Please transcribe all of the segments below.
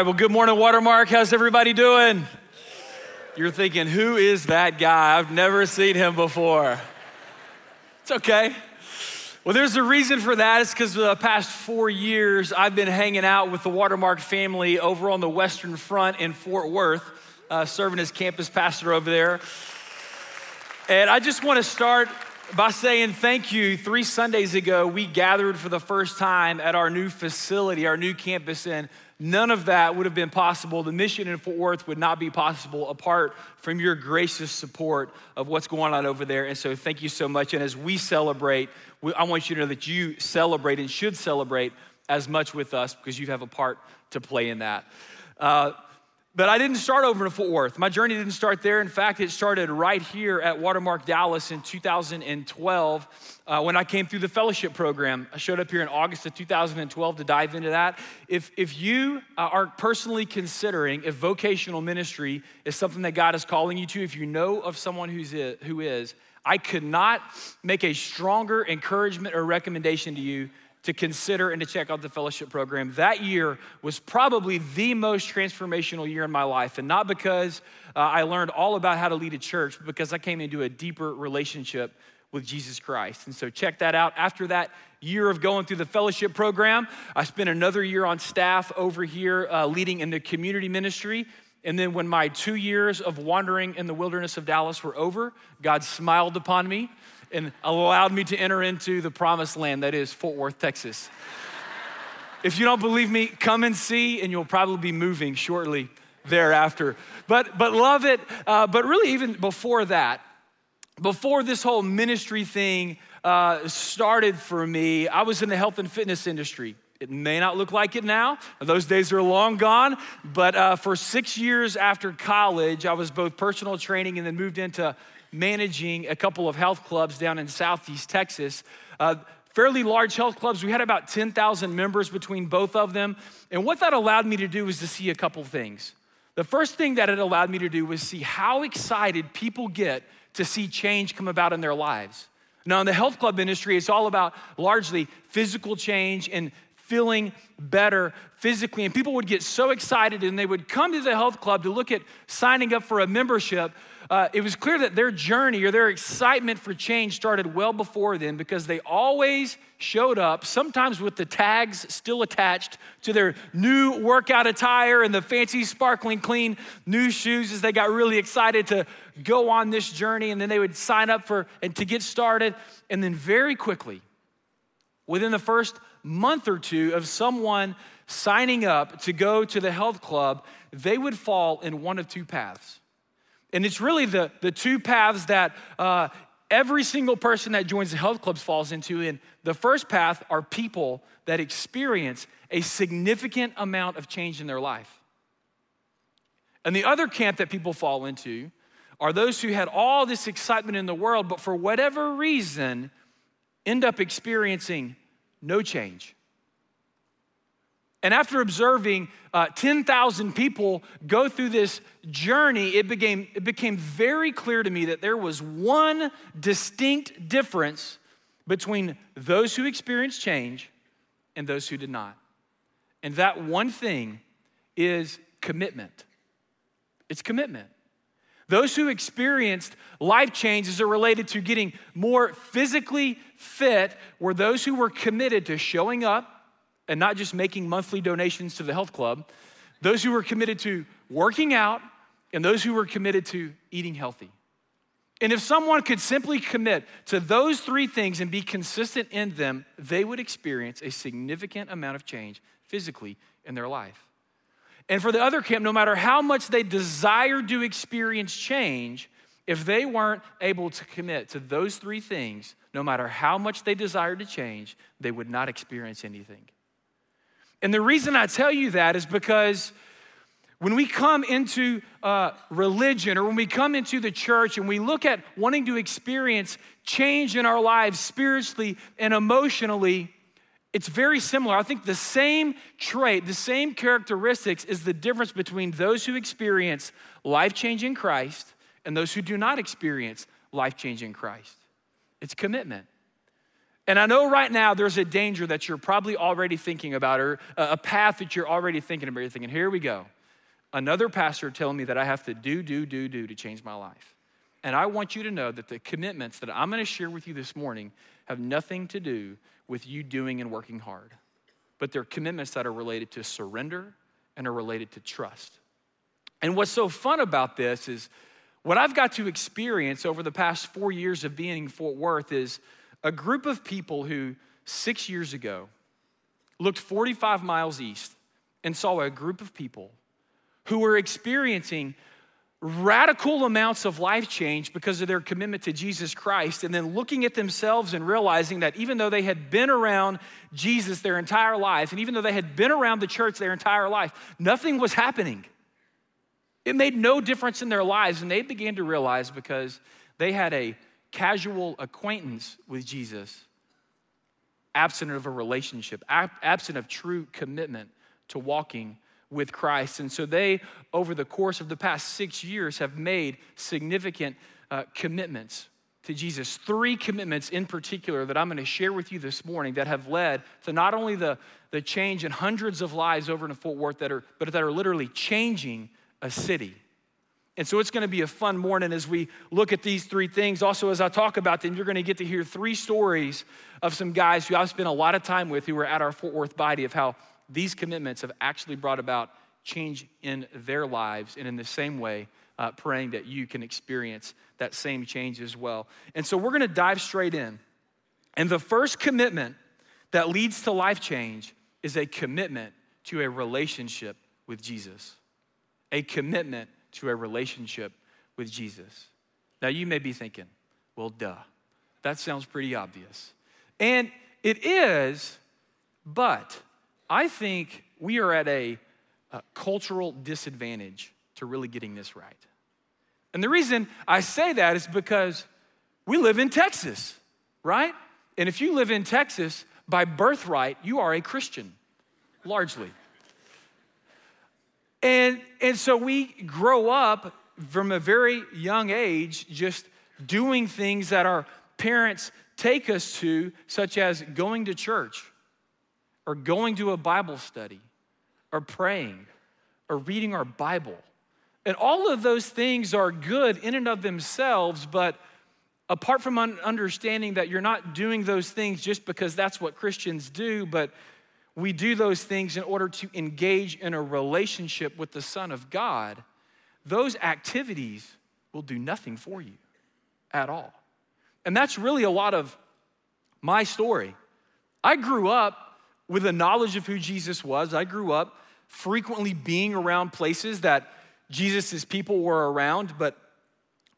right, well, good morning, Watermark. How's everybody doing? You're thinking, who is that guy? I've never seen him before. It's okay. Well, there's a reason for that. It's because the past four years, I've been hanging out with the Watermark family over on the Western Front in Fort Worth, uh, serving as campus pastor over there. And I just want to start by saying thank you. Three Sundays ago, we gathered for the first time at our new facility, our new campus in None of that would have been possible. The mission in Fort Worth would not be possible apart from your gracious support of what's going on over there. And so, thank you so much. And as we celebrate, I want you to know that you celebrate and should celebrate as much with us because you have a part to play in that. Uh, but I didn't start over in Fort Worth. My journey didn't start there. In fact, it started right here at Watermark Dallas in 2012 uh, when I came through the fellowship program. I showed up here in August of 2012 to dive into that. If, if you uh, are personally considering if vocational ministry is something that God is calling you to, if you know of someone who's is, who is, I could not make a stronger encouragement or recommendation to you to consider and to check out the fellowship program. That year was probably the most transformational year in my life. And not because uh, I learned all about how to lead a church, but because I came into a deeper relationship with Jesus Christ. And so check that out. After that year of going through the fellowship program, I spent another year on staff over here uh, leading in the community ministry. And then when my two years of wandering in the wilderness of Dallas were over, God smiled upon me and allowed me to enter into the promised land that is Fort Worth, Texas. if you don't believe me, come and see, and you'll probably be moving shortly thereafter. But, but love it. Uh, but really, even before that, before this whole ministry thing uh, started for me, I was in the health and fitness industry. It may not look like it now. Those days are long gone. But uh, for six years after college, I was both personal training and then moved into managing a couple of health clubs down in southeast Texas. Uh, fairly large health clubs. We had about 10,000 members between both of them. And what that allowed me to do was to see a couple things. The first thing that it allowed me to do was see how excited people get to see change come about in their lives. Now, in the health club industry, it's all about largely physical change and feeling better physically. And people would get so excited and they would come to the health club to look at signing up for a membership uh, it was clear that their journey or their excitement for change started well before then because they always showed up, sometimes with the tags still attached to their new workout attire and the fancy, sparkling, clean new shoes as they got really excited to go on this journey. And then they would sign up for and to get started. And then very quickly, within the first month or two of someone signing up to go to the health club, they would fall in one of two paths. And it's really the, the two paths that uh, every single person that joins the health clubs falls into. And the first path are people that experience a significant amount of change in their life. And the other camp that people fall into are those who had all this excitement in the world, but for whatever reason, end up experiencing no change. And after observing uh, 10,000 people go through this journey, it became, it became very clear to me that there was one distinct difference between those who experienced change and those who did not. And that one thing is commitment. It's commitment. Those who experienced life changes are related to getting more physically fit were those who were committed to showing up and not just making monthly donations to the health club, those who were committed to working out, and those who were committed to eating healthy. And if someone could simply commit to those three things and be consistent in them, they would experience a significant amount of change physically in their life. And for the other camp, no matter how much they desired to experience change, if they weren't able to commit to those three things, no matter how much they desired to change, they would not experience anything. And the reason I tell you that is because when we come into uh, religion or when we come into the church and we look at wanting to experience change in our lives spiritually and emotionally, it's very similar. I think the same trait, the same characteristics is the difference between those who experience life change in Christ and those who do not experience life change in Christ. It's commitment. And I know right now there's a danger that you're probably already thinking about, or a path that you're already thinking about. You're thinking, here we go. Another pastor telling me that I have to do, do, do, do to change my life. And I want you to know that the commitments that I'm going to share with you this morning have nothing to do with you doing and working hard, but they're commitments that are related to surrender and are related to trust. And what's so fun about this is what I've got to experience over the past four years of being in Fort Worth is a group of people who six years ago looked 45 miles east and saw a group of people who were experiencing radical amounts of life change because of their commitment to Jesus Christ, and then looking at themselves and realizing that even though they had been around Jesus their entire life, and even though they had been around the church their entire life, nothing was happening. It made no difference in their lives, and they began to realize because they had a casual acquaintance with Jesus, absent of a relationship, absent of true commitment to walking with Christ. And so they, over the course of the past six years, have made significant uh, commitments to Jesus. Three commitments in particular that I'm going to share with you this morning that have led to not only the, the change in hundreds of lives over in Fort Worth, that are, but that are literally changing a city. And so it's going to be a fun morning as we look at these three things. Also, as I talk about them, you're going to get to hear three stories of some guys who I've spent a lot of time with who were at our Fort Worth body of how these commitments have actually brought about change in their lives. And in the same way, uh, praying that you can experience that same change as well. And so we're going to dive straight in. And the first commitment that leads to life change is a commitment to a relationship with Jesus. A commitment to a relationship with Jesus. Now, you may be thinking, well, duh, that sounds pretty obvious. And it is, but I think we are at a, a cultural disadvantage to really getting this right. And the reason I say that is because we live in Texas, right? And if you live in Texas, by birthright, you are a Christian, largely. And, and so we grow up from a very young age just doing things that our parents take us to, such as going to church or going to a Bible study or praying or reading our Bible. And all of those things are good in and of themselves, but apart from understanding that you're not doing those things just because that's what Christians do, but we do those things in order to engage in a relationship with the Son of God, those activities will do nothing for you at all. And that's really a lot of my story. I grew up with a knowledge of who Jesus was. I grew up frequently being around places that Jesus' people were around, but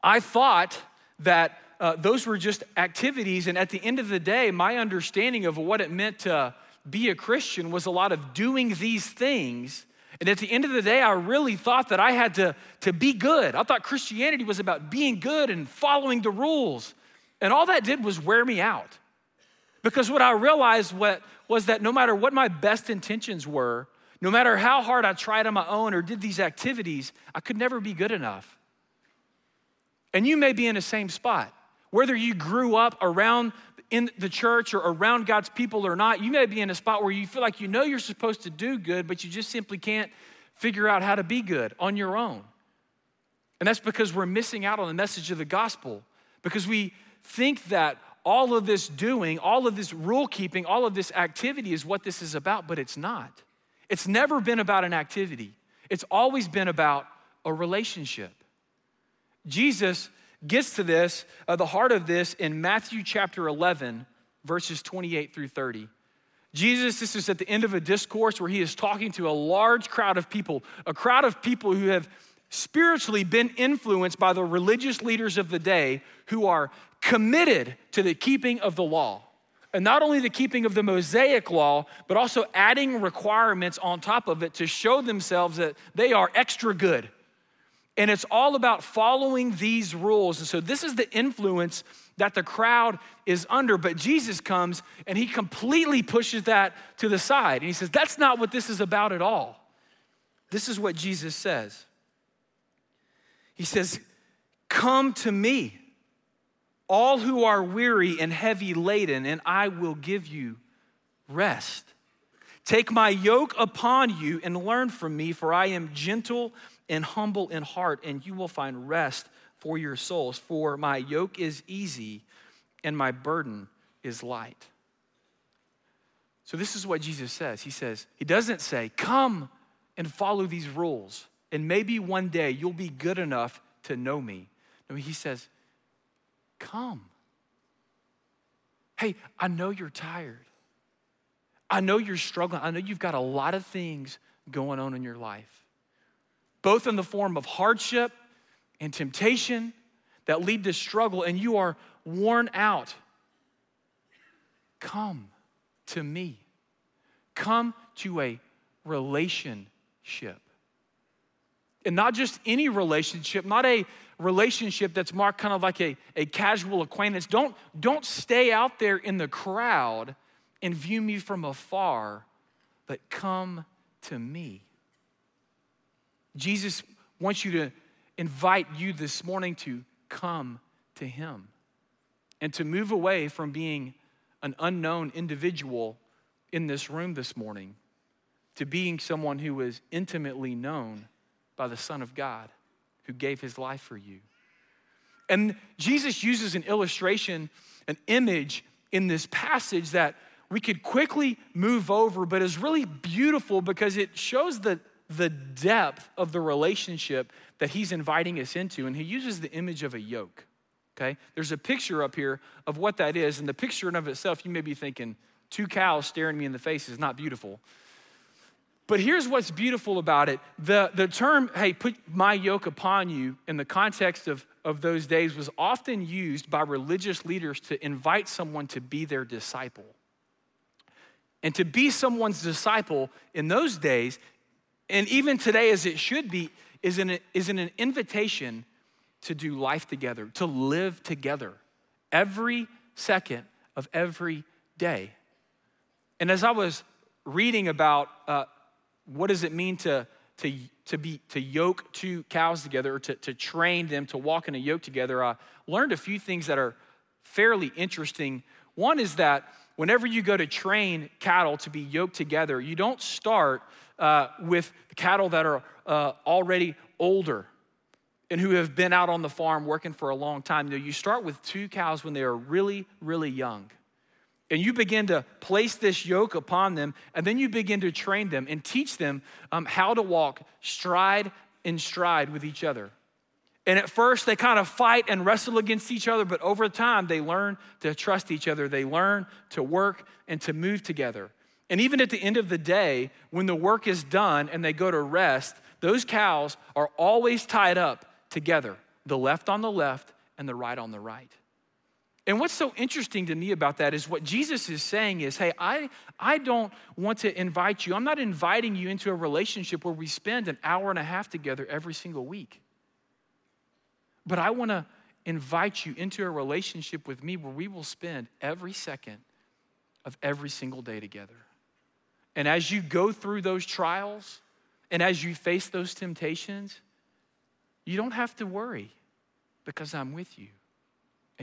I thought that uh, those were just activities. And at the end of the day, my understanding of what it meant to be a Christian was a lot of doing these things. And at the end of the day, I really thought that I had to, to be good. I thought Christianity was about being good and following the rules. And all that did was wear me out. Because what I realized what, was that no matter what my best intentions were, no matter how hard I tried on my own or did these activities, I could never be good enough. And you may be in the same spot. Whether you grew up around in the church or around God's people or not, you may be in a spot where you feel like you know you're supposed to do good, but you just simply can't figure out how to be good on your own. And that's because we're missing out on the message of the gospel because we think that all of this doing, all of this rule keeping, all of this activity is what this is about, but it's not. It's never been about an activity, it's always been about a relationship. Jesus gets to this, uh, the heart of this, in Matthew chapter 11, verses 28 through 30. Jesus, this is at the end of a discourse where he is talking to a large crowd of people, a crowd of people who have spiritually been influenced by the religious leaders of the day who are committed to the keeping of the law. And not only the keeping of the Mosaic law, but also adding requirements on top of it to show themselves that they are extra good and it's all about following these rules. And so this is the influence that the crowd is under. But Jesus comes and he completely pushes that to the side. And he says, That's not what this is about at all. This is what Jesus says. He says, Come to me, all who are weary and heavy laden, and I will give you rest. Take my yoke upon you and learn from me, for I am gentle and humble in heart, and you will find rest for your souls. For my yoke is easy and my burden is light. So, this is what Jesus says. He says, He doesn't say, Come and follow these rules, and maybe one day you'll be good enough to know me. No, He says, Come. Hey, I know you're tired. I know you're struggling. I know you've got a lot of things going on in your life, both in the form of hardship and temptation that lead to struggle, and you are worn out. Come to me. Come to a relationship. And not just any relationship, not a relationship that's marked kind of like a, a casual acquaintance. Don't, don't stay out there in the crowd and view me from afar, but come to me. Jesus wants you to invite you this morning to come to him and to move away from being an unknown individual in this room this morning to being someone who is intimately known by the Son of God who gave his life for you. And Jesus uses an illustration, an image in this passage that we could quickly move over, but is really beautiful because it shows the, the depth of the relationship that he's inviting us into. And he uses the image of a yoke. Okay? There's a picture up here of what that is, and the picture in of itself, you may be thinking, two cows staring me in the face is not beautiful. But here's what's beautiful about it. The, the term, hey, put my yoke upon you, in the context of, of those days, was often used by religious leaders to invite someone to be their disciple. And to be someone's disciple in those days, and even today as it should be, is an, is an invitation to do life together, to live together every second of every day. And as I was reading about uh, what does it mean to, to, to, be, to yoke two cows together, or to, to train them to walk in a yoke together, I learned a few things that are fairly interesting. One is that whenever you go to train cattle to be yoked together, you don't start uh, with cattle that are uh, already older and who have been out on the farm working for a long time. Know, you start with two cows when they are really, really young. And you begin to place this yoke upon them, and then you begin to train them and teach them um, how to walk stride in stride with each other. And at first, they kind of fight and wrestle against each other, but over time, they learn to trust each other. They learn to work and to move together. And even at the end of the day, when the work is done and they go to rest, those cows are always tied up together the left on the left and the right on the right. And what's so interesting to me about that is what Jesus is saying is, hey, I, I don't want to invite you. I'm not inviting you into a relationship where we spend an hour and a half together every single week. But I want to invite you into a relationship with me where we will spend every second of every single day together. And as you go through those trials and as you face those temptations, you don't have to worry because I'm with you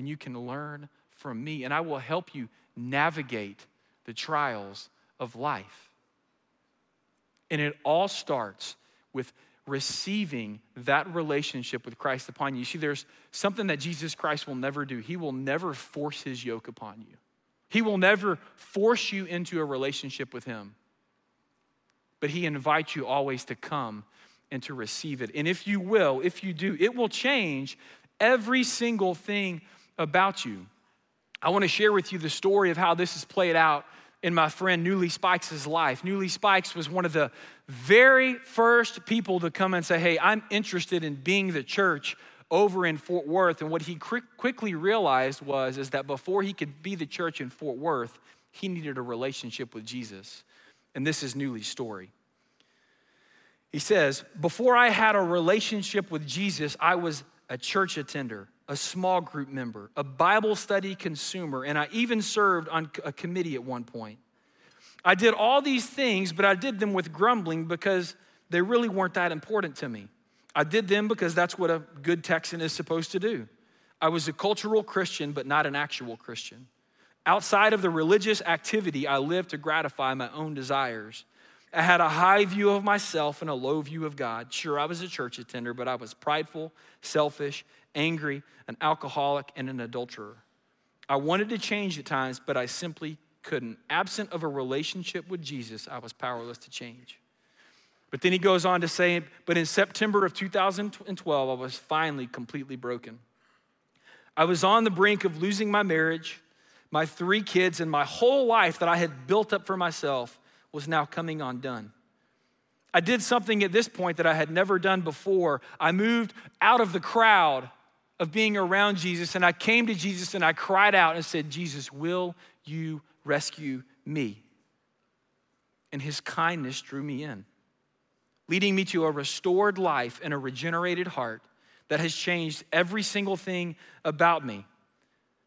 and you can learn from me, and I will help you navigate the trials of life. And it all starts with receiving that relationship with Christ upon you. See, there's something that Jesus Christ will never do. He will never force his yoke upon you, he will never force you into a relationship with him. But he invites you always to come and to receive it. And if you will, if you do, it will change every single thing about you. I want to share with you the story of how this has played out in my friend Newly Spikes' life. Newly Spikes was one of the very first people to come and say, Hey, I'm interested in being the church over in Fort Worth. And what he quickly realized was is that before he could be the church in Fort Worth, he needed a relationship with Jesus. And this is Newly's story. He says, Before I had a relationship with Jesus, I was a church attender a small group member, a Bible study consumer, and I even served on a committee at one point. I did all these things, but I did them with grumbling because they really weren't that important to me. I did them because that's what a good Texan is supposed to do. I was a cultural Christian, but not an actual Christian. Outside of the religious activity, I lived to gratify my own desires. I had a high view of myself and a low view of God. Sure, I was a church attender, but I was prideful, selfish, angry, an alcoholic, and an adulterer. I wanted to change at times, but I simply couldn't. Absent of a relationship with Jesus, I was powerless to change. But then he goes on to say, but in September of 2012, I was finally completely broken. I was on the brink of losing my marriage, my three kids, and my whole life that I had built up for myself was now coming undone. I did something at this point that I had never done before. I moved out of the crowd of being around Jesus and I came to Jesus and I cried out and said, Jesus, will you rescue me? And his kindness drew me in, leading me to a restored life and a regenerated heart that has changed every single thing about me.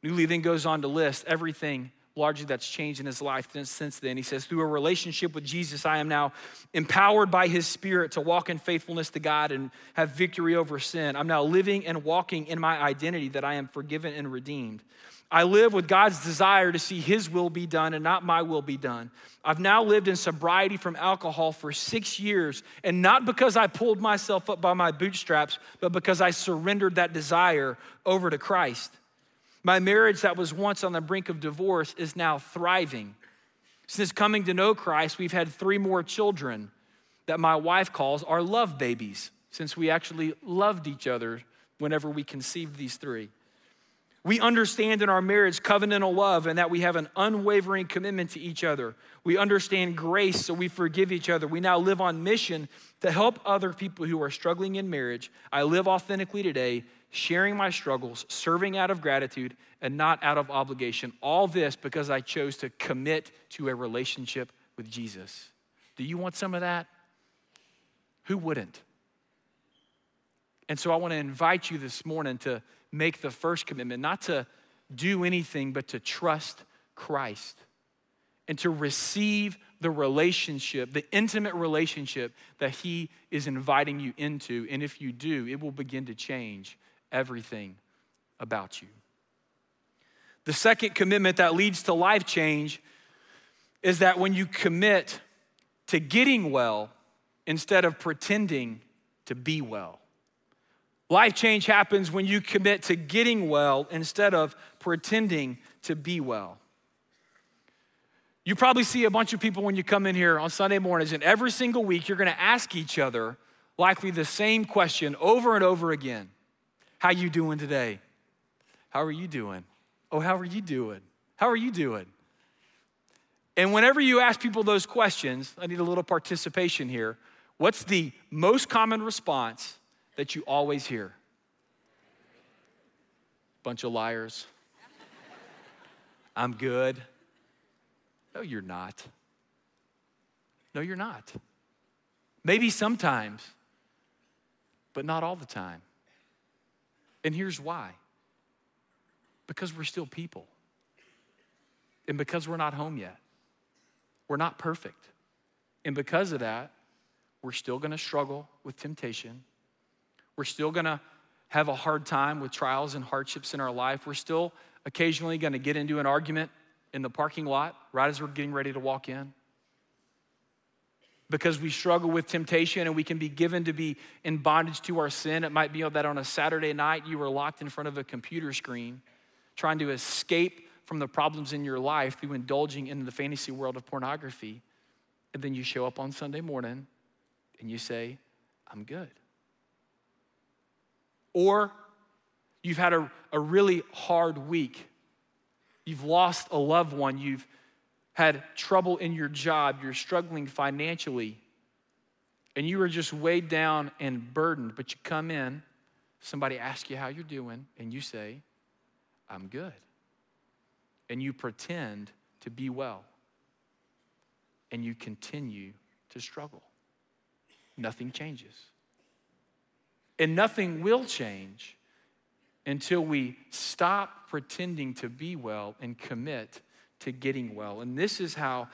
Newly then goes on to list everything largely that's changed in his life since then. He says, Through a relationship with Jesus, I am now empowered by his spirit to walk in faithfulness to God and have victory over sin. I'm now living and walking in my identity that I am forgiven and redeemed. I live with God's desire to see His will be done and not my will be done. I've now lived in sobriety from alcohol for six years, and not because I pulled myself up by my bootstraps, but because I surrendered that desire over to Christ. My marriage that was once on the brink of divorce is now thriving. Since coming to know Christ, we've had three more children that my wife calls our love babies, since we actually loved each other whenever we conceived these three. We understand in our marriage covenantal love and that we have an unwavering commitment to each other. We understand grace, so we forgive each other. We now live on mission to help other people who are struggling in marriage. I live authentically today sharing my struggles, serving out of gratitude and not out of obligation. All this because I chose to commit to a relationship with Jesus. Do you want some of that? Who wouldn't? And so I want to invite you this morning to make the first commitment, not to do anything, but to trust Christ and to receive the relationship, the intimate relationship that He is inviting you into. And if you do, it will begin to change everything about you. The second commitment that leads to life change is that when you commit to getting well instead of pretending to be well. Life change happens when you commit to getting well instead of pretending to be well. You probably see a bunch of people when you come in here on Sunday mornings, and every single week you're gonna ask each other likely the same question over and over again. How you doing today? How are you doing? Oh, how are you doing? How are you doing? And whenever you ask people those questions, I need a little participation here. What's the most common response that you always hear? Bunch of liars. I'm good. No, you're not. No, you're not. Maybe sometimes, but not all the time. And here's why because we're still people, and because we're not home yet. We're not perfect. And because of that, we're still gonna struggle with temptation. We're still gonna have a hard time with trials and hardships in our life. We're still occasionally gonna get into an argument in the parking lot right as we're getting ready to walk in because we struggle with temptation and we can be given to be in bondage to our sin. It might be that on a Saturday night you were locked in front of a computer screen trying to escape from the problems in your life through indulging in the fantasy world of pornography. And then you show up on Sunday morning and you say, I'm good. Or you've had a, a really hard week. You've lost a loved one. You've had trouble in your job, you're struggling financially, and you are just weighed down and burdened, but you come in, somebody asks you how you're doing, and you say, I'm good. And you pretend to be well, and you continue to struggle. Nothing changes. And nothing will change until we stop pretending to be well and commit to getting well. And this is how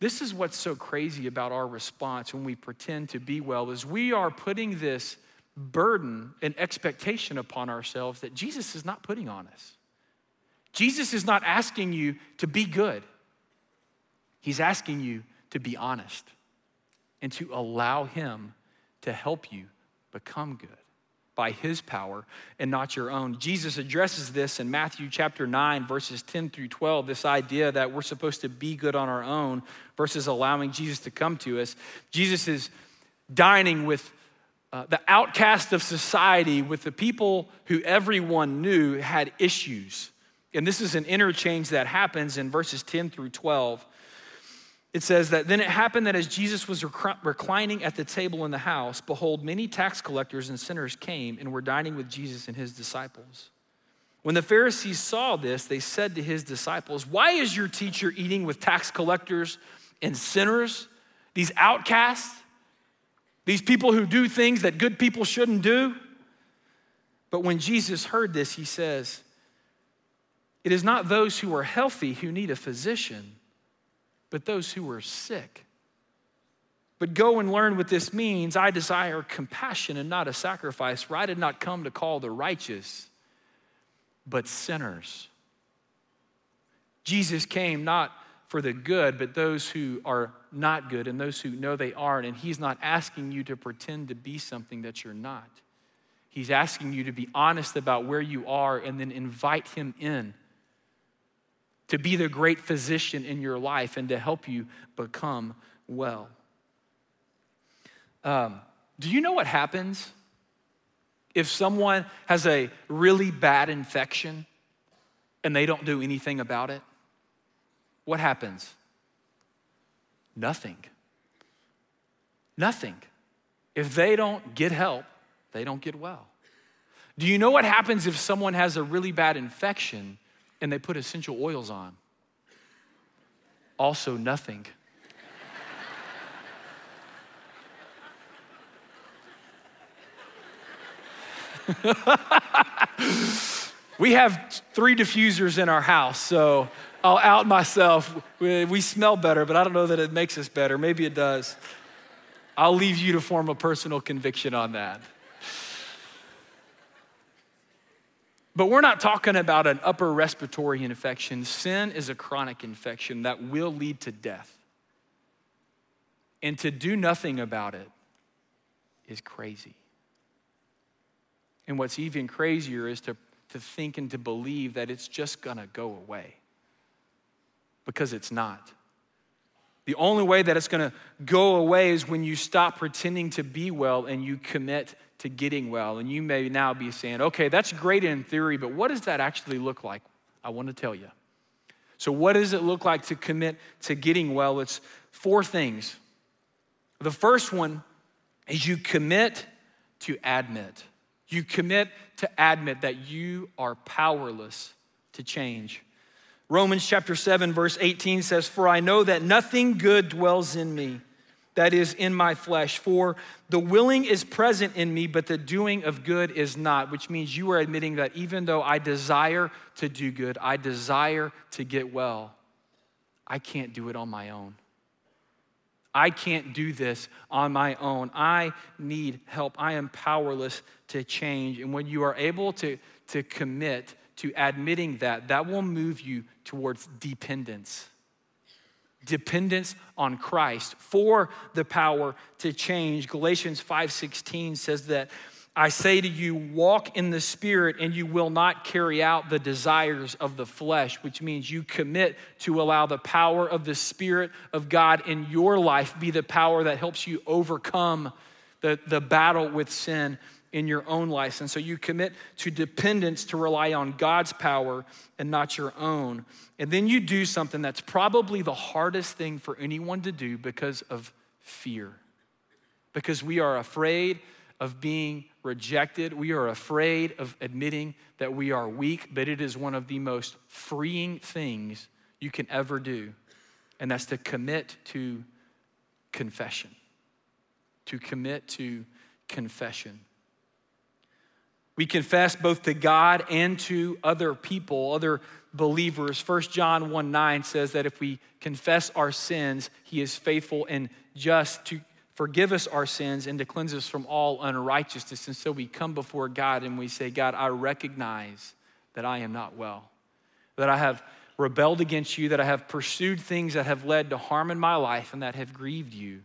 this is what's so crazy about our response when we pretend to be well is we are putting this burden and expectation upon ourselves that Jesus is not putting on us. Jesus is not asking you to be good, He's asking you to be honest and to allow Him to help you become good by his power and not your own. Jesus addresses this in Matthew chapter 9, verses 10 through 12, this idea that we're supposed to be good on our own versus allowing Jesus to come to us. Jesus is dining with uh, the outcast of society, with the people who everyone knew had issues. And this is an interchange that happens in verses 10 through 12 it says that then it happened that as Jesus was reclining at the table in the house, behold, many tax collectors and sinners came and were dining with Jesus and his disciples. When the Pharisees saw this, they said to his disciples, Why is your teacher eating with tax collectors and sinners, these outcasts, these people who do things that good people shouldn't do? But when Jesus heard this, he says, It is not those who are healthy who need a physician but those who are sick. But go and learn what this means. I desire compassion and not a sacrifice, for I did not come to call the righteous, but sinners. Jesus came not for the good, but those who are not good and those who know they aren't. And He's not asking you to pretend to be something that you're not. He's asking you to be honest about where you are and then invite Him in to be the great physician in your life and to help you become well. Um, do you know what happens if someone has a really bad infection and they don't do anything about it? What happens? Nothing. Nothing. If they don't get help, they don't get well. Do you know what happens if someone has a really bad infection and they put essential oils on. Also, nothing. we have three diffusers in our house, so I'll out myself. We smell better, but I don't know that it makes us better. Maybe it does. I'll leave you to form a personal conviction on that. But we're not talking about an upper respiratory infection. Sin is a chronic infection that will lead to death. And to do nothing about it is crazy. And what's even crazier is to, to think and to believe that it's just gonna go away. Because it's not. The only way that it's gonna go away is when you stop pretending to be well and you commit to getting well. And you may now be saying, okay, that's great in theory, but what does that actually look like? I want to tell you. So, what does it look like to commit to getting well? It's four things. The first one is you commit to admit. You commit to admit that you are powerless to change. Romans chapter 7, verse 18 says, For I know that nothing good dwells in me that is in my flesh. For the willing is present in me, but the doing of good is not, which means you are admitting that even though I desire to do good, I desire to get well, I can't do it on my own. I can't do this on my own. I need help. I am powerless to change. And when you are able to, to commit to admitting that, that will move you towards dependence dependence on Christ for the power to change. Galatians 5:16 says that I say to you, walk in the Spirit, and you will not carry out the desires of the flesh, which means you commit to allow the power of the Spirit of God in your life be the power that helps you overcome the, the battle with sin in your own life. And so you commit to dependence to rely on God's power and not your own. And then you do something that's probably the hardest thing for anyone to do because of fear. Because we are afraid of being rejected. We are afraid of admitting that we are weak, but it is one of the most freeing things you can ever do. And that's to commit to confession. To commit to confession. We confess both to God and to other people, other believers. 1 John 1 9 says that if we confess our sins, he is faithful and just to forgive us our sins and to cleanse us from all unrighteousness. And so we come before God and we say, God, I recognize that I am not well, that I have rebelled against you, that I have pursued things that have led to harm in my life and that have grieved you.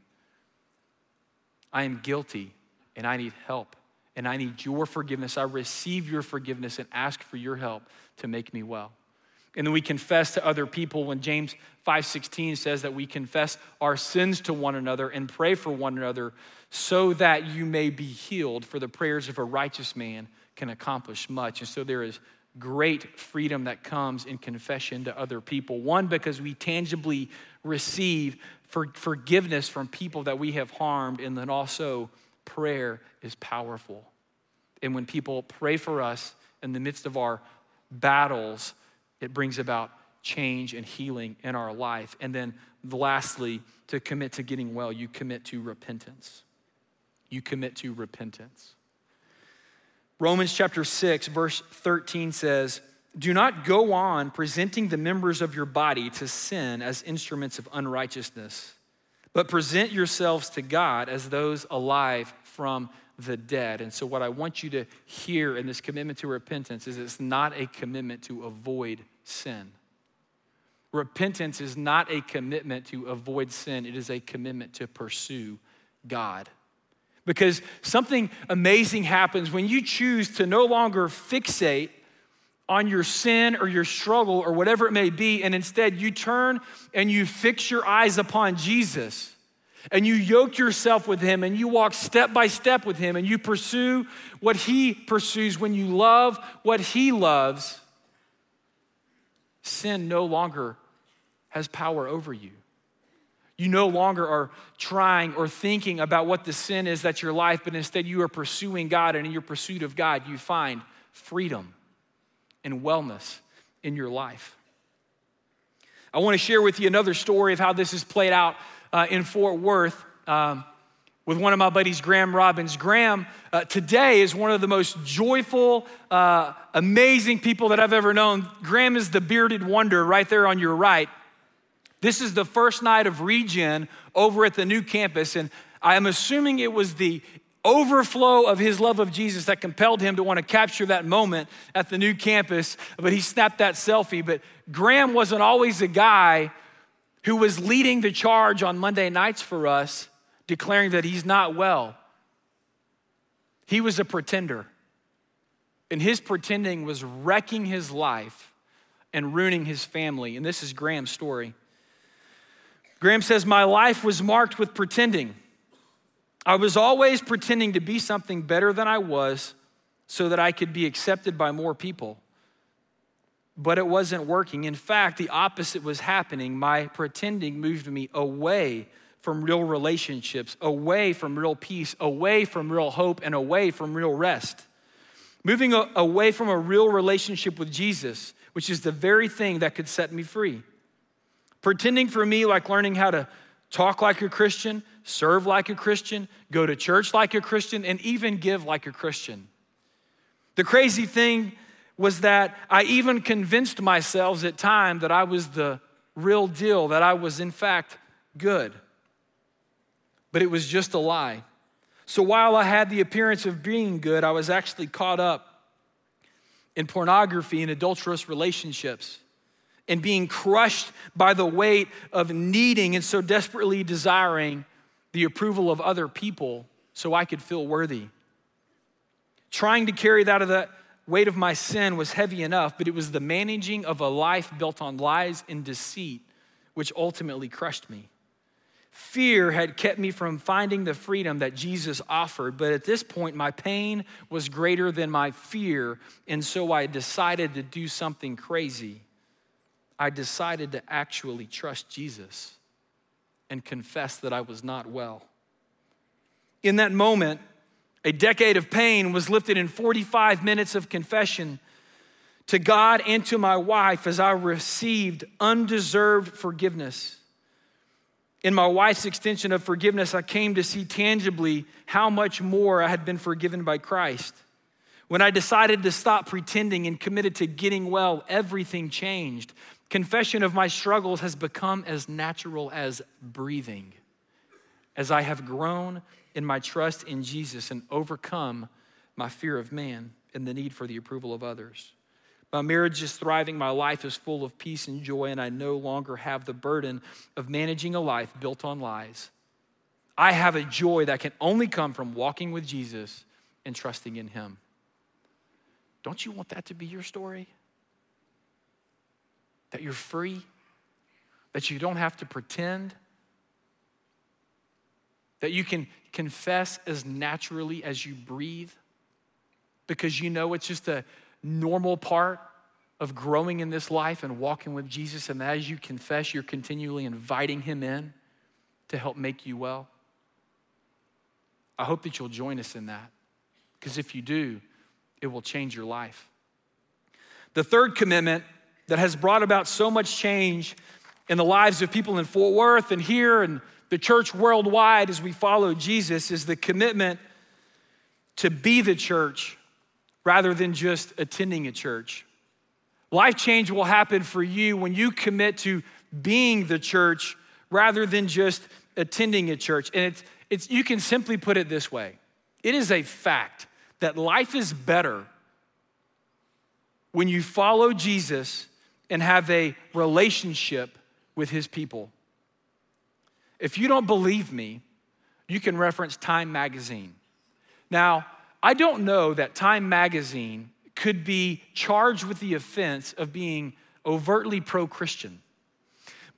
I am guilty and I need help and I need your forgiveness. I receive your forgiveness and ask for your help to make me well. And then we confess to other people when James 5:16 says that we confess our sins to one another and pray for one another so that you may be healed for the prayers of a righteous man can accomplish much. And so there is great freedom that comes in confession to other people. One because we tangibly receive for forgiveness from people that we have harmed and then also prayer is powerful. And when people pray for us in the midst of our battles, it brings about change and healing in our life. And then lastly, to commit to getting well, you commit to repentance. You commit to repentance. Romans chapter 6, verse 13 says, Do not go on presenting the members of your body to sin as instruments of unrighteousness, but present yourselves to God as those alive from the dead. And so, what I want you to hear in this commitment to repentance is it's not a commitment to avoid sin. Repentance is not a commitment to avoid sin, it is a commitment to pursue God. Because something amazing happens when you choose to no longer fixate on your sin or your struggle or whatever it may be, and instead you turn and you fix your eyes upon Jesus and you yoke yourself with him and you walk step by step with him and you pursue what he pursues when you love what he loves, sin no longer has power over you. You no longer are trying or thinking about what the sin is that's your life, but instead you are pursuing God, and in your pursuit of God, you find freedom and wellness in your life. I want to share with you another story of how this is played out uh, in Fort Worth um, with one of my buddies, Graham Robbins. Graham uh, today is one of the most joyful, uh, amazing people that I've ever known. Graham is the bearded wonder right there on your right. This is the first night of regen over at the new campus, and I'm assuming it was the overflow of his love of Jesus that compelled him to want to capture that moment at the new campus, but he snapped that selfie. But Graham wasn't always a guy who was leading the charge on Monday nights for us, declaring that he's not well. He was a pretender. And his pretending was wrecking his life and ruining his family. And this is Graham's story. Graham says, My life was marked with pretending. I was always pretending to be something better than I was so that I could be accepted by more people. But it wasn't working. In fact, the opposite was happening. My pretending moved me away from real relationships, away from real peace, away from real hope, and away from real rest. Moving away from a real relationship with Jesus, which is the very thing that could set me free. Pretending for me like learning how to talk like a Christian, serve like a Christian, go to church like a Christian, and even give like a Christian. The crazy thing was that I even convinced myself at time that I was the real deal, that I was in fact good. But it was just a lie. So while I had the appearance of being good, I was actually caught up in pornography and adulterous relationships and being crushed by the weight of needing and so desperately desiring the approval of other people so I could feel worthy. Trying to carry that of the weight of my sin was heavy enough, but it was the managing of a life built on lies and deceit which ultimately crushed me. Fear had kept me from finding the freedom that Jesus offered, but at this point, my pain was greater than my fear, and so I decided to do something crazy. I decided to actually trust Jesus and confess that I was not well. In that moment, a decade of pain was lifted in 45 minutes of confession to God and to my wife as I received undeserved forgiveness. In my wife's extension of forgiveness, I came to see tangibly how much more I had been forgiven by Christ. When I decided to stop pretending and committed to getting well, everything changed. Confession of my struggles has become as natural as breathing. as I have grown in my trust in Jesus and overcome my fear of man and the need for the approval of others. My marriage is thriving, my life is full of peace and joy, and I no longer have the burden of managing a life built on lies. I have a joy that can only come from walking with Jesus and trusting in Him. Don't you want that to be your story? That you're free, that you don't have to pretend, that you can confess as naturally as you breathe because you know it's just a normal part of growing in this life and walking with Jesus. And as you confess, you're continually inviting Him in to help make you well. I hope that you'll join us in that because if you do, it will change your life. The third commitment that has brought about so much change in the lives of people in Fort Worth and here and the church worldwide as we follow Jesus is the commitment to be the church rather than just attending a church. Life change will happen for you when you commit to being the church rather than just attending a church. And it's, it's, you can simply put it this way it is a fact that life is better when you follow Jesus and have a relationship with his people. If you don't believe me, you can reference Time Magazine. Now, I don't know that Time Magazine could be charged with the offense of being overtly pro Christian.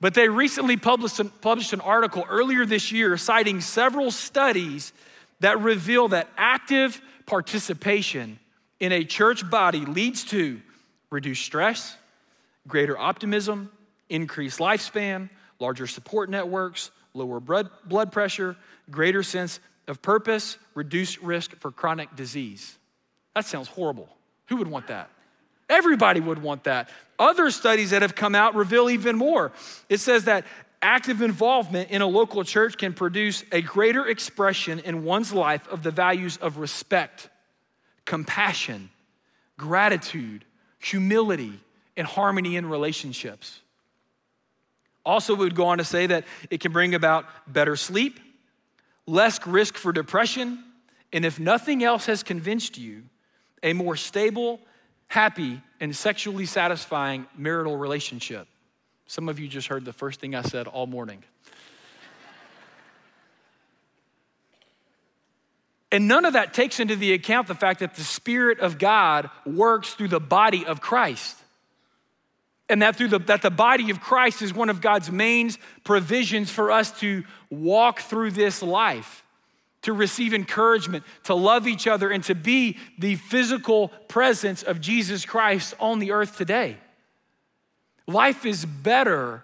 But they recently published an, published an article earlier this year citing several studies that reveal that active participation in a church body leads to reduced stress, greater optimism, increased lifespan, larger support networks, lower blood, pressure, greater sense of purpose, reduced risk for chronic disease. That sounds horrible. Who would want that? Everybody would want that. Other studies that have come out reveal even more. It says that active involvement in a local church can produce a greater expression in one's life of the values of respect, compassion, gratitude, humility, and harmony in relationships. Also, we would go on to say that it can bring about better sleep, less risk for depression, and if nothing else has convinced you, a more stable, happy, and sexually satisfying marital relationship. Some of you just heard the first thing I said all morning. And none of that takes into the account the fact that the Spirit of God works through the body of Christ and that through the that the body of Christ is one of God's main provisions for us to walk through this life, to receive encouragement, to love each other and to be the physical presence of Jesus Christ on the earth today. Life is better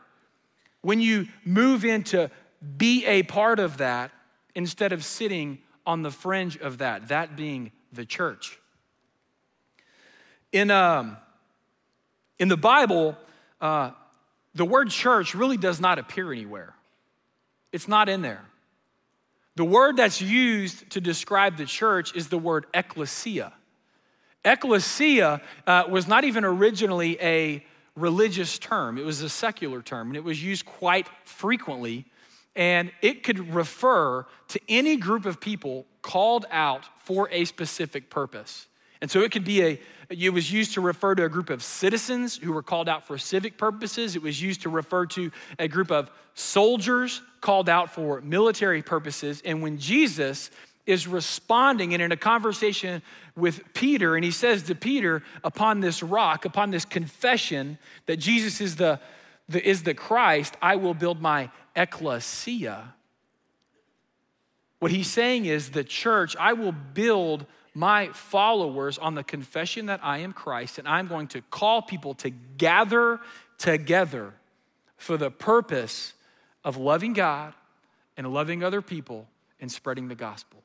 when you move into be a part of that instead of sitting on the fringe of that, that being the church. In um in the Bible, uh, the word church really does not appear anywhere, it's not in there. The word that's used to describe the church is the word ecclesia. Ecclesia uh, was not even originally a religious term, it was a secular term, and it was used quite frequently. And it could refer to any group of people called out for a specific purpose. And so it could be a, it was used to refer to a group of citizens who were called out for civic purposes. It was used to refer to a group of soldiers called out for military purposes. And when Jesus is responding and in a conversation with Peter, and he says to Peter, upon this rock, upon this confession that Jesus is the, the, is the Christ, I will build my ecclesia. What he's saying is, the church, I will build my followers on the confession that I am Christ, and I'm going to call people to gather together for the purpose of loving God and loving other people and spreading the gospel.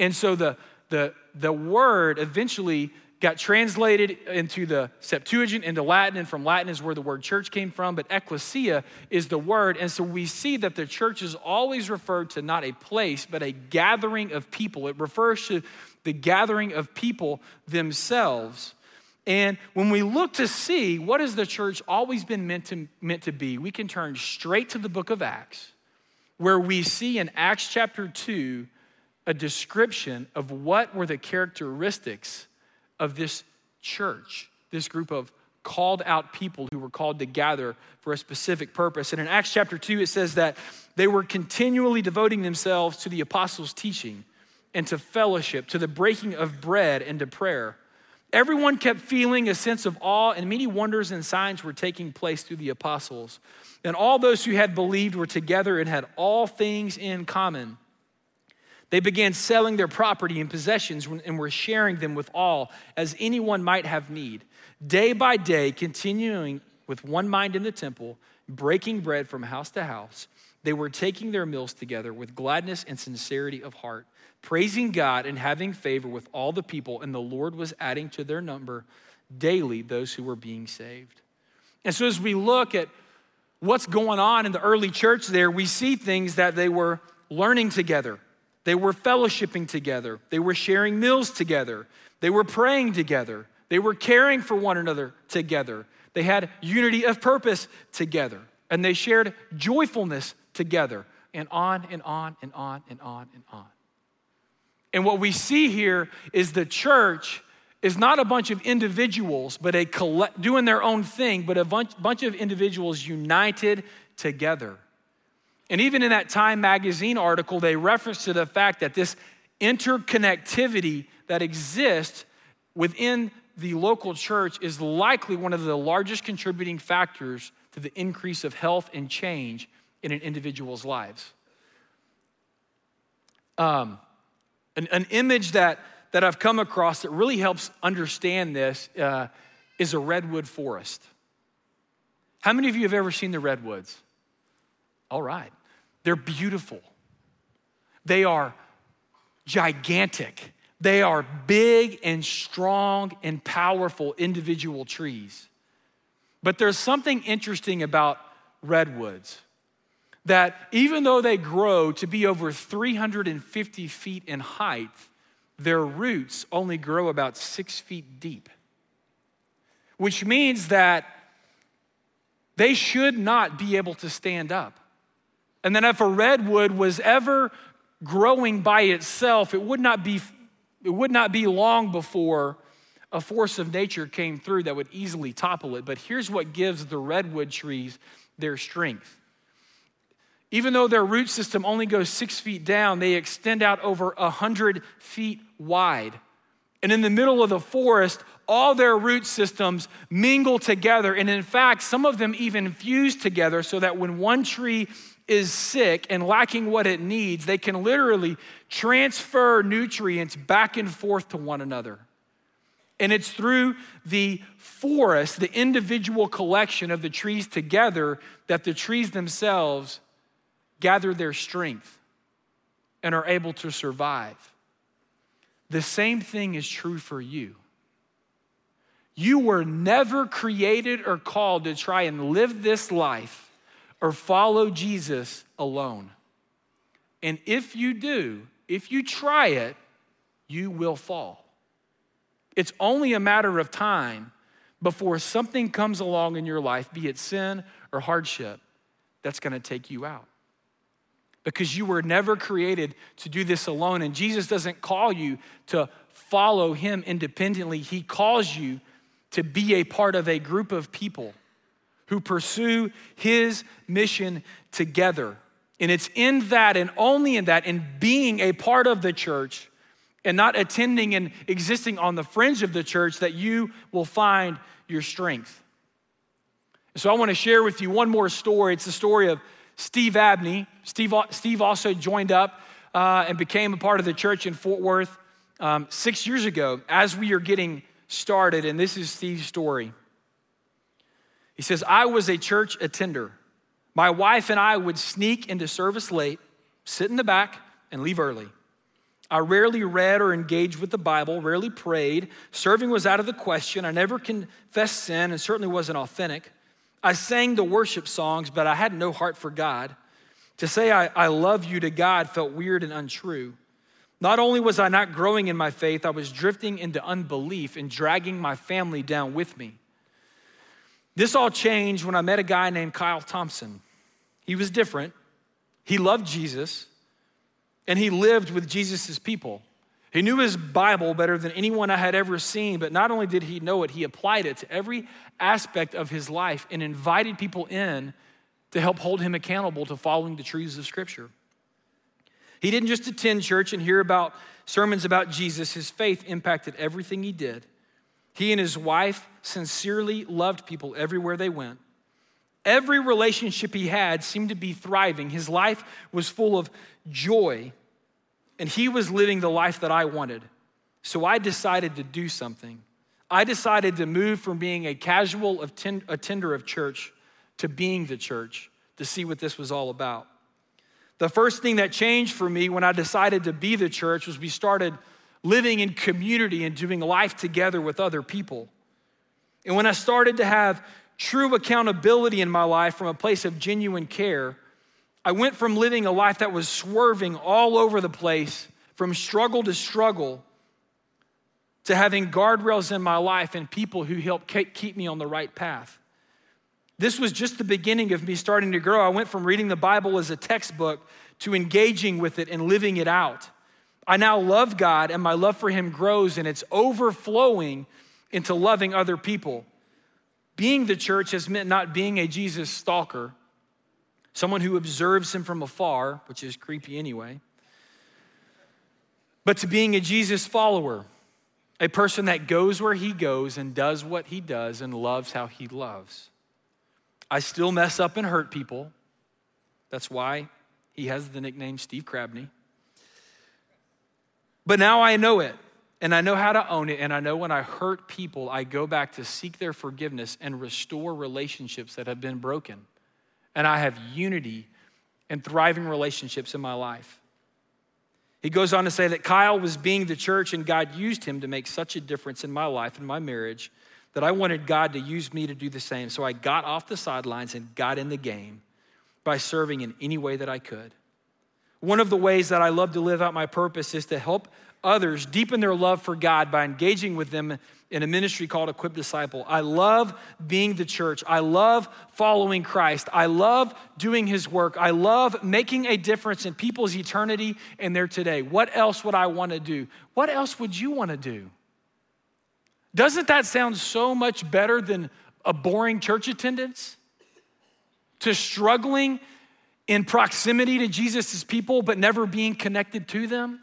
And so the, the, the word eventually got translated into the Septuagint, into Latin, and from Latin is where the word church came from, but ecclesia is the word. And so we see that the church is always referred to not a place, but a gathering of people. It refers to the gathering of people themselves. And when we look to see what has the church always been meant to, meant to be, we can turn straight to the book of Acts, where we see in Acts chapter 2 a description of what were the characteristics of this church, this group of called out people who were called to gather for a specific purpose. And in Acts chapter 2, it says that they were continually devoting themselves to the apostles' teaching and to fellowship, to the breaking of bread and to prayer. Everyone kept feeling a sense of awe, and many wonders and signs were taking place through the apostles. And all those who had believed were together and had all things in common. They began selling their property and possessions and were sharing them with all as anyone might have need. Day by day, continuing with one mind in the temple, breaking bread from house to house, they were taking their meals together with gladness and sincerity of heart praising God and having favor with all the people, and the Lord was adding to their number daily those who were being saved. And so, as we look at what's going on in the early church there, we see things that they were learning together, they were fellowshipping together, they were sharing meals together, they were praying together, they were caring for one another together, they had unity of purpose together, and they shared joyfulness together, and on and on and on and on and on. And what we see here is the church is not a bunch of individuals, but a collect, doing their own thing, but a bunch, bunch of individuals united together. And even in that Time magazine article, they reference to the fact that this interconnectivity that exists within the local church is likely one of the largest contributing factors to the increase of health and change in an individual's lives. Um, an, an image that, that I've come across that really helps understand this uh, is a redwood forest. How many of you have ever seen the redwoods? All right. They're beautiful. They are gigantic. They are big and strong and powerful individual trees. But there's something interesting about redwoods that even though they grow to be over 350 feet in height, their roots only grow about six feet deep, which means that they should not be able to stand up. And then if a redwood was ever growing by itself, it would not be, it would not be long before a force of nature came through that would easily topple it. But here's what gives the redwood trees their strength even though their root system only goes six feet down, they extend out over a hundred feet wide. And in the middle of the forest, all their root systems mingle together. And in fact, some of them even fuse together so that when one tree is sick and lacking what it needs, they can literally transfer nutrients back and forth to one another. And it's through the forest, the individual collection of the trees together, that the trees themselves gather their strength and are able to survive. The same thing is true for you. You were never created or called to try and live this life or follow Jesus alone. And if you do, if you try it, you will fall. It's only a matter of time before something comes along in your life, be it sin or hardship, that's going to take you out because you were never created to do this alone. And Jesus doesn't call you to follow him independently, he calls you to be a part of a group of people who pursue his mission together. And it's in that and only in that, in being a part of the church and not attending and existing on the fringe of the church, that you will find your strength. So I want to share with you one more story. It's the story of Steve Abney. Steve, Steve also joined up uh, and became a part of the church in Fort Worth um, six years ago as we are getting started. And this is Steve's story. He says, I was a church attender. My wife and I would sneak into service late, sit in the back, and leave early. I rarely read or engaged with the Bible, rarely prayed. Serving was out of the question. I never confessed sin and certainly wasn't authentic. I sang the worship songs, but I had no heart for God. To say I, I love you to God felt weird and untrue. Not only was I not growing in my faith, I was drifting into unbelief and dragging my family down with me. This all changed when I met a guy named Kyle Thompson. He was different, He loved Jesus and he lived with Jesus' people. He knew his Bible better than anyone I had ever seen, but not only did he know it, he applied it to every aspect of his life and invited people in to help hold him accountable to following the truths of Scripture. He didn't just attend church and hear about sermons about Jesus, his faith impacted everything he did. He and his wife sincerely loved people everywhere they went. Every relationship he had seemed to be thriving. His life was full of joy, and he was living the life that I wanted. So I decided to do something. I decided to move from being a casual attender of church to being the church to see what this was all about. The first thing that changed for me when I decided to be the church was we started living in community and doing life together with other people. And when I started to have true accountability in my life from a place of genuine care, I went from living a life that was swerving all over the place, from struggle to struggle, to having guardrails in my life and people who helped keep me on the right path. This was just the beginning of me starting to grow. I went from reading the Bible as a textbook to engaging with it and living it out. I now love God, and my love for Him grows, and it's overflowing into loving other people. Being the church has meant not being a Jesus stalker, someone who observes Him from afar, which is creepy anyway, but to being a Jesus follower, a person that goes where He goes and does what He does and loves how He loves. I still mess up and hurt people. That's why he has the nickname Steve Crabney. But now I know it, and I know how to own it, and I know when I hurt people, I go back to seek their forgiveness and restore relationships that have been broken. And I have unity and thriving relationships in my life. He goes on to say that Kyle was being the church, and God used him to make such a difference in my life and my marriage that I wanted God to use me to do the same. So I got off the sidelines and got in the game by serving in any way that I could. One of the ways that I love to live out my purpose is to help others deepen their love for God by engaging with them in a ministry called Equip Disciple. I love being the church. I love following Christ. I love doing his work. I love making a difference in people's eternity and their today. What else would I want to do? What else would you want to do? Doesn't that sound so much better than a boring church attendance? To struggling in proximity to Jesus' people, but never being connected to them?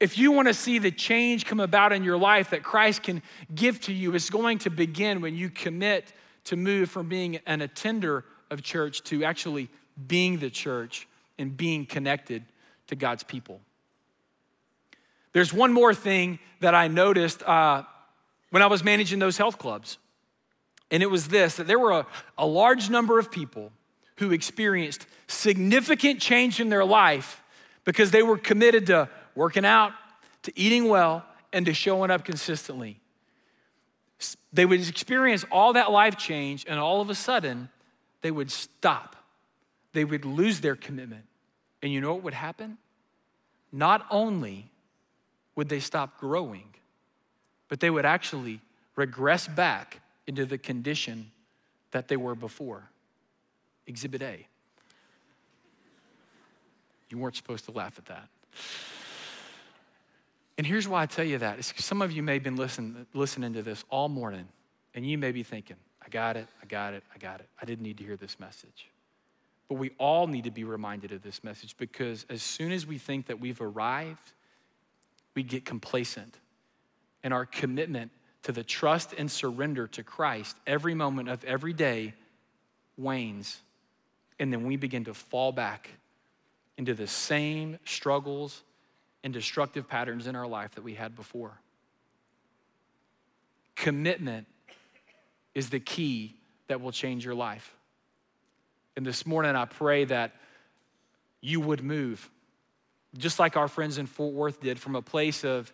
If you want to see the change come about in your life that Christ can give to you, it's going to begin when you commit to move from being an attender of church to actually being the church and being connected to God's people. There's one more thing that I noticed uh, when I was managing those health clubs, and it was this that there were a, a large number of people who experienced significant change in their life because they were committed to working out, to eating well, and to showing up consistently. They would experience all that life change, and all of a sudden, they would stop. They would lose their commitment. And you know what would happen? Not only would they stop growing, but they would actually regress back into the condition that they were before. Exhibit A. You weren't supposed to laugh at that. And here's why I tell you that. Some of you may have been listen, listening to this all morning, and you may be thinking, I got it, I got it, I got it. I didn't need to hear this message. But we all need to be reminded of this message because as soon as we think that we've arrived, we get complacent. And our commitment to the trust and surrender to Christ every moment of every day wanes. And then we begin to fall back into the same struggles and destructive patterns in our life that we had before. Commitment is the key that will change your life. And this morning, I pray that you would move just like our friends in Fort Worth did, from a place of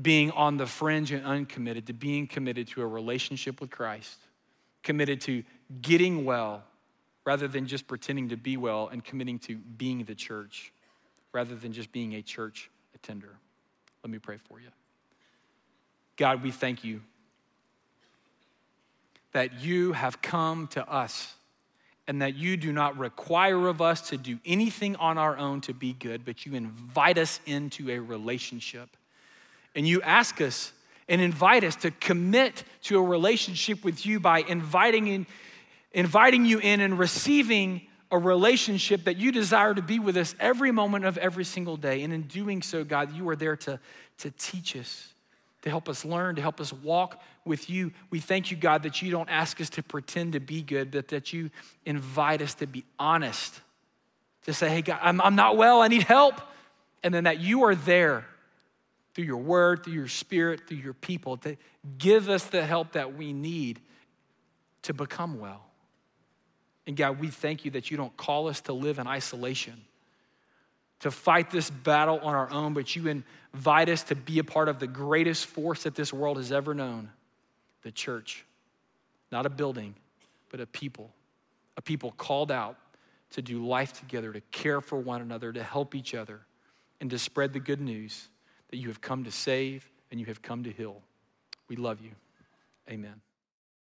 being on the fringe and uncommitted to being committed to a relationship with Christ, committed to getting well rather than just pretending to be well and committing to being the church rather than just being a church attender. Let me pray for you. God, we thank you that you have come to us and that you do not require of us to do anything on our own to be good, but you invite us into a relationship. And you ask us and invite us to commit to a relationship with you by inviting, in, inviting you in and receiving a relationship that you desire to be with us every moment of every single day. And in doing so, God, you are there to, to teach us, to help us learn, to help us walk with you. We thank you, God, that you don't ask us to pretend to be good, but that you invite us to be honest, to say, hey, God, I'm, I'm not well, I need help. And then that you are there through your word, through your spirit, through your people to give us the help that we need to become well. And God, we thank you that you don't call us to live in isolation, to fight this battle on our own, but you invite us to be a part of the greatest force that this world has ever known the church. Not a building, but a people. A people called out to do life together, to care for one another, to help each other, and to spread the good news that you have come to save and you have come to heal. We love you. Amen.